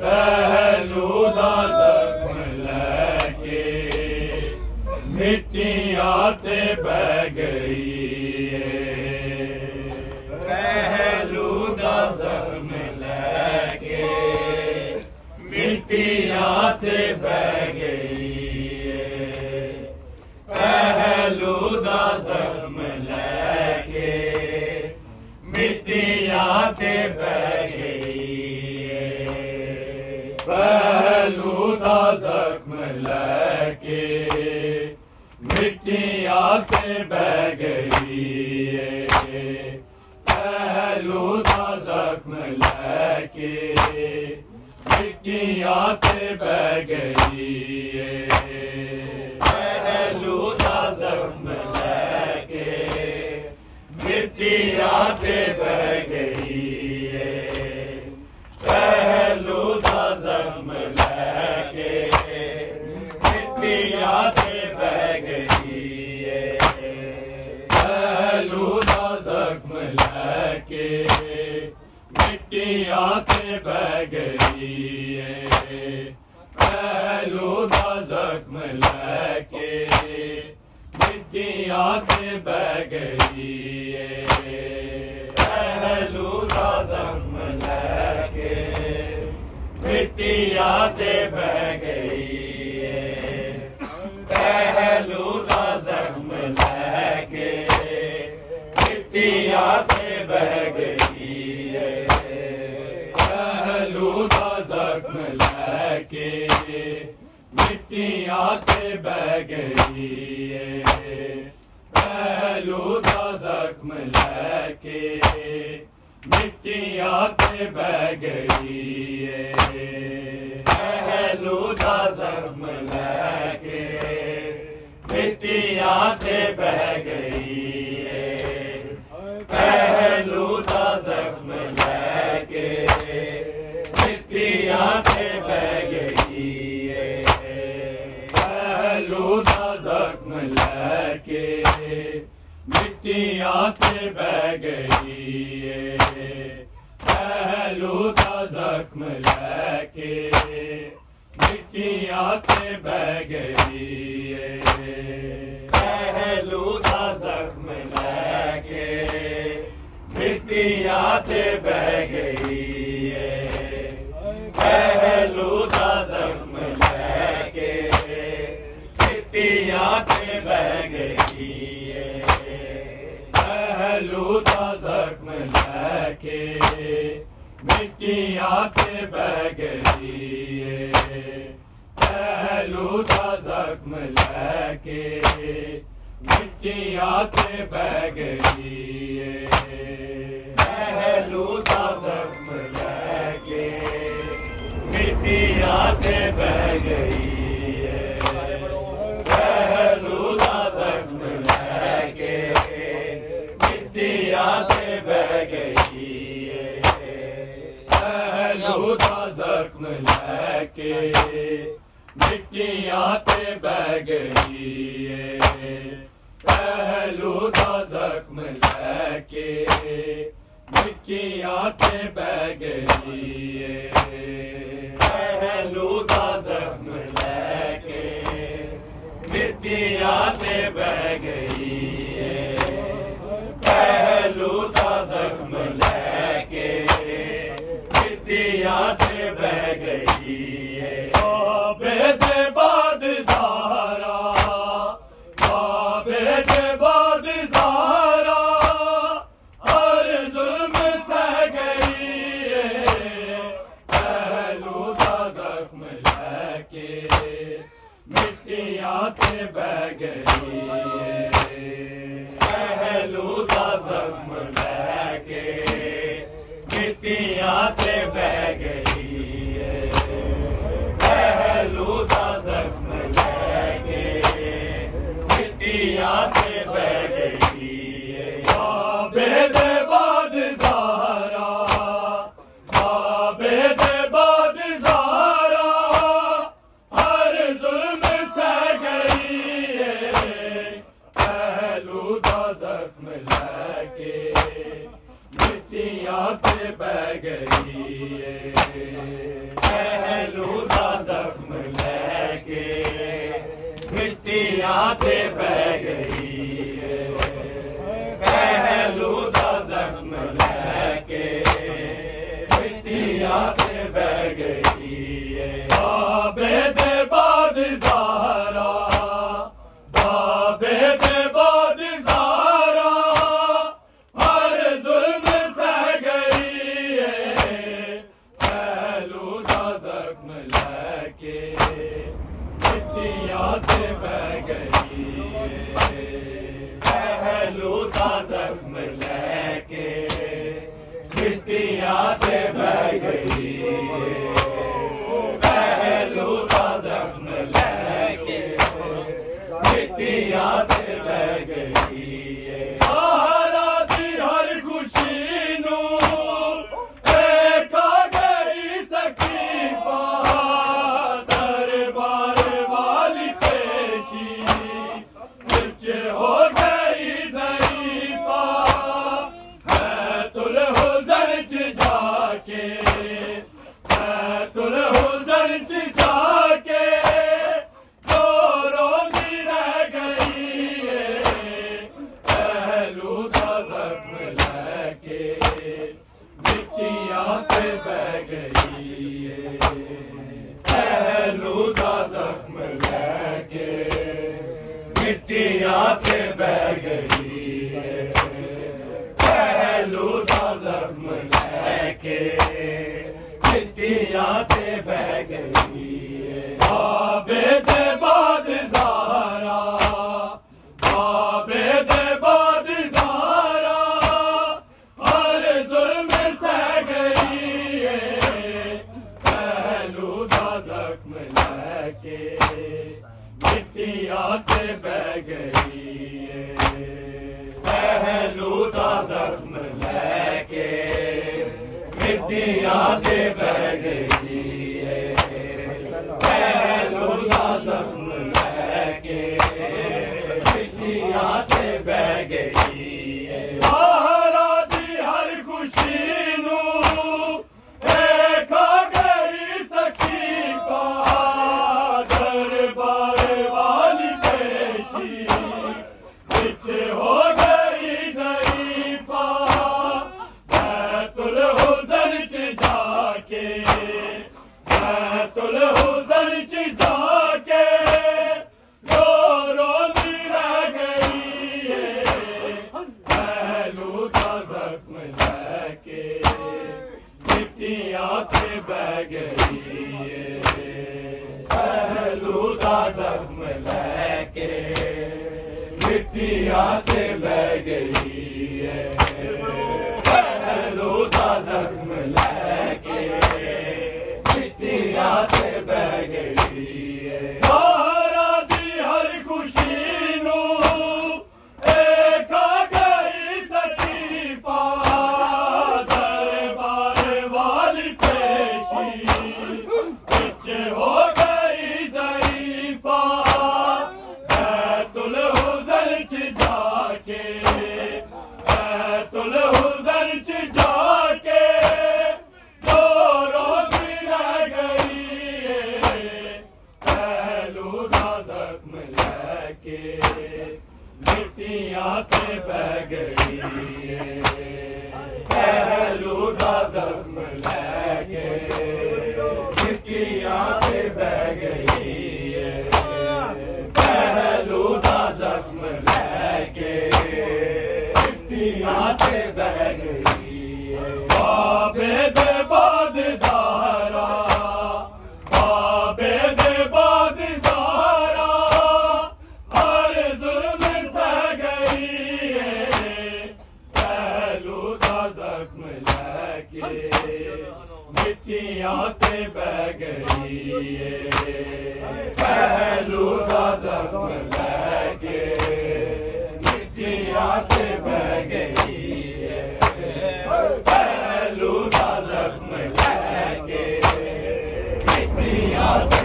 پہلو دا زخم لے کے مٹیاں تے بہ گئی پہلو دا زخم لے کے مٹیاں تے بہ گئی پہلو دا مٹیاں تے بہ گئی پہلو دا زخم لے کے مٹیاں تے بہ گئی پہلو دا زخم لے کے مٹیاں تے بہ گئی کے مٹیاں تے بہ گئی پہلو دا زخم لے کے مٹیاں تے بہ گئی پہلو دا زخم لے کے مٹیاں تے بہ گئی پہلو دا زخم لے کے مٹیاں تے بہ گئی ہے پہلو دا زخم لے کے مٹیاں تے بہ گئی ہے۔ پہلو دا زخم لے کے مٹیاں تے بہ گئی ہے پہلو دا زخم لے کے مٹیاں تے بہ گئی ہے۔ پہلو زخم لے کے مٹیاں تے بہ گئی زخم لے کے مٹیاں تے بہ گئی ہے زخم لے کے مٹیاں تے بہ گئی آنکھیں بہ گئی پہلو کا زخم لے کے کتنی آنکھیں بہ گئی پہلو کا زخم لے کے مٹی آنکھیں بہ گئی پہلو کا زخم لے کے مٹی آنکھیں بہ گئی پہلوتا سب لے کے مٹیا سے بہ گئی پہلوتا سب لے کے مٹی سے بہ گئی پہلوتا زخم لے کے مٹیا سے بہ گئی پہلو کا زخم لے کے۔ کی آنکھیں بہ گئی پہلو کا زخم لے کے مٹی آنکھیں بہ گئی پہلو کا زخم لے کے مٹی آنکھیں مٹیاں بہ گئی پہلو دا زخم لے کے۔ مٹیاں گئی پہلو زخم لے کے مٹیاں تے بہ گئی بابے دے بعد زہرا بابے دے بعد زہرا ہر ظلم سہ گئی پہلو زخم لے کے مٹیاں تے بہ گئی ہے۔ پہلو دا زخم لے کے مٹیاں تے بہ گئی ہے۔ پہلو دا زخم کے بیت جا کے رو رہ گئی پہلو زخم لے کے مٹیاں بہ گئی ہے۔ پہلو دا زخم لے کے مٹیاں بہ گئی پہلو زخم لے کے مٹیاں بہ گئی کے بہ گئی۔ پہلو دا مٹیاں تے بہ گئی پہلو دا زخم لے کے مٹیاں تے بہ گئی پہلو دا زخم لے کے مٹیاں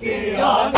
کیا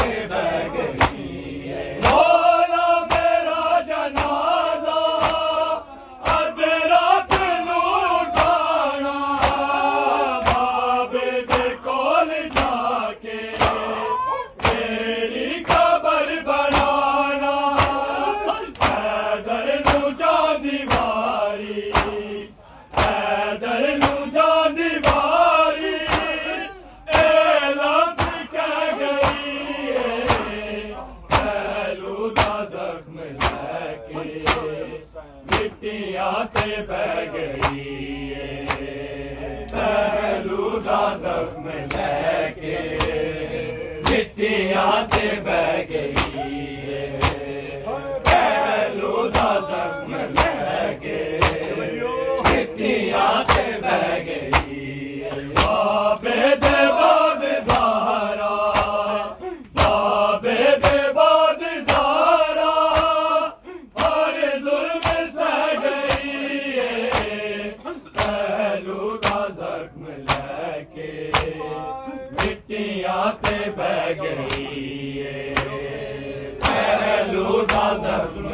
مٹیاں تے بہ گئی پہلو دا زخم لے کے۔ مٹیاں تے بہ گئی زخم لے کے مٹیاں تے بہ گئی پہلو دا زخم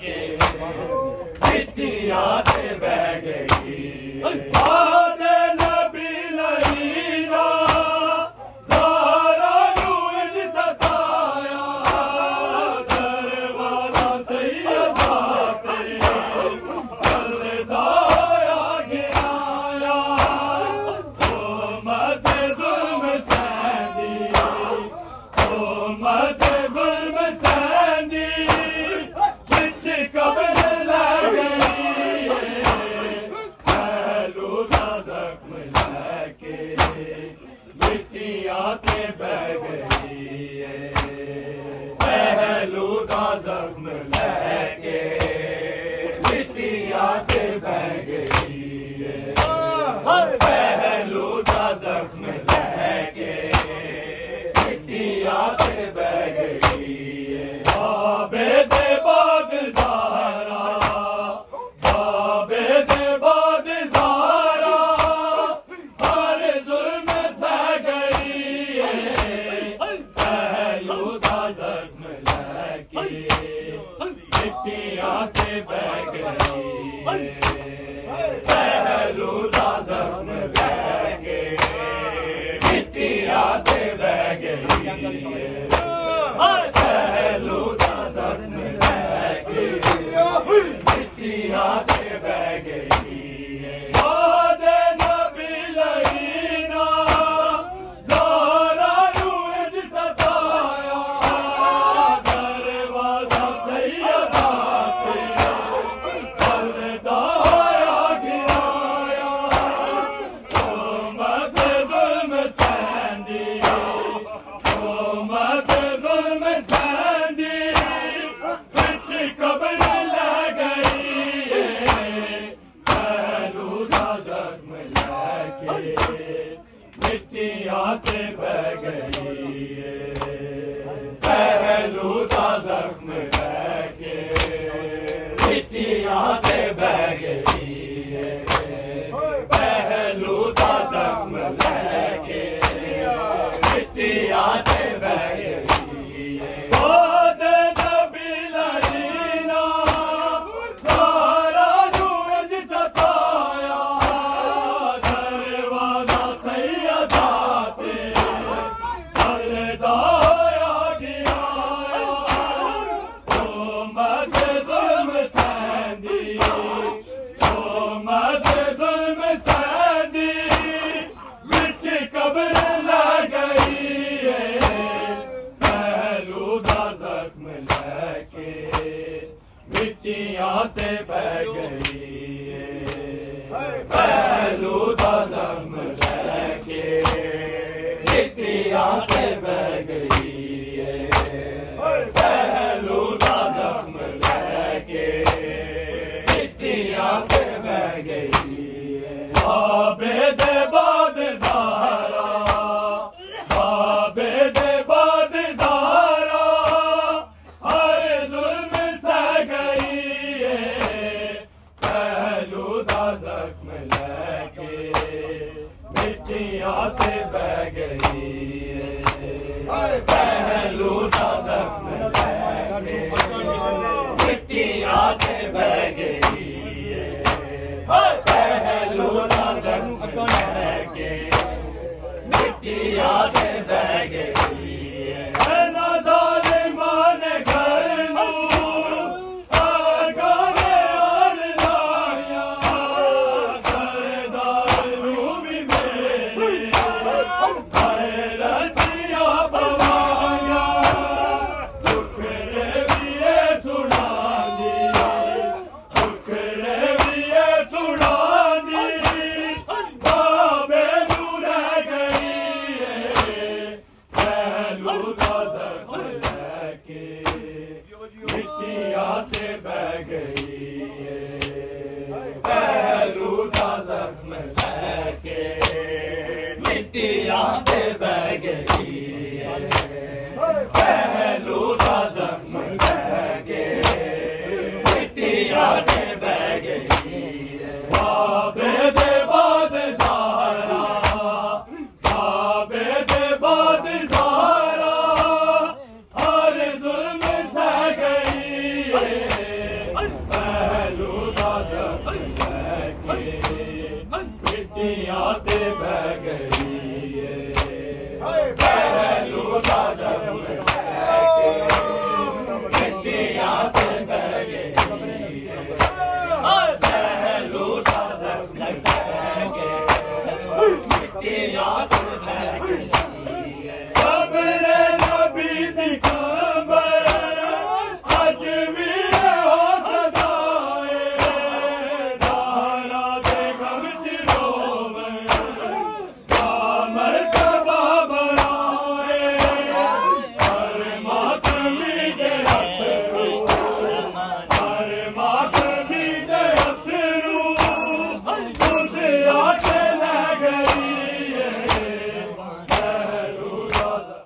کے مٹی رات بہ گئی۔ کے بیٹھ کے بیگ کے زخم لے کے مٹیاں تے بہ گئی پہلو دا زخم لے کے، مٹیاں تے بہ گئی دیا بہ گئے تیرا کر رہے ہیں۔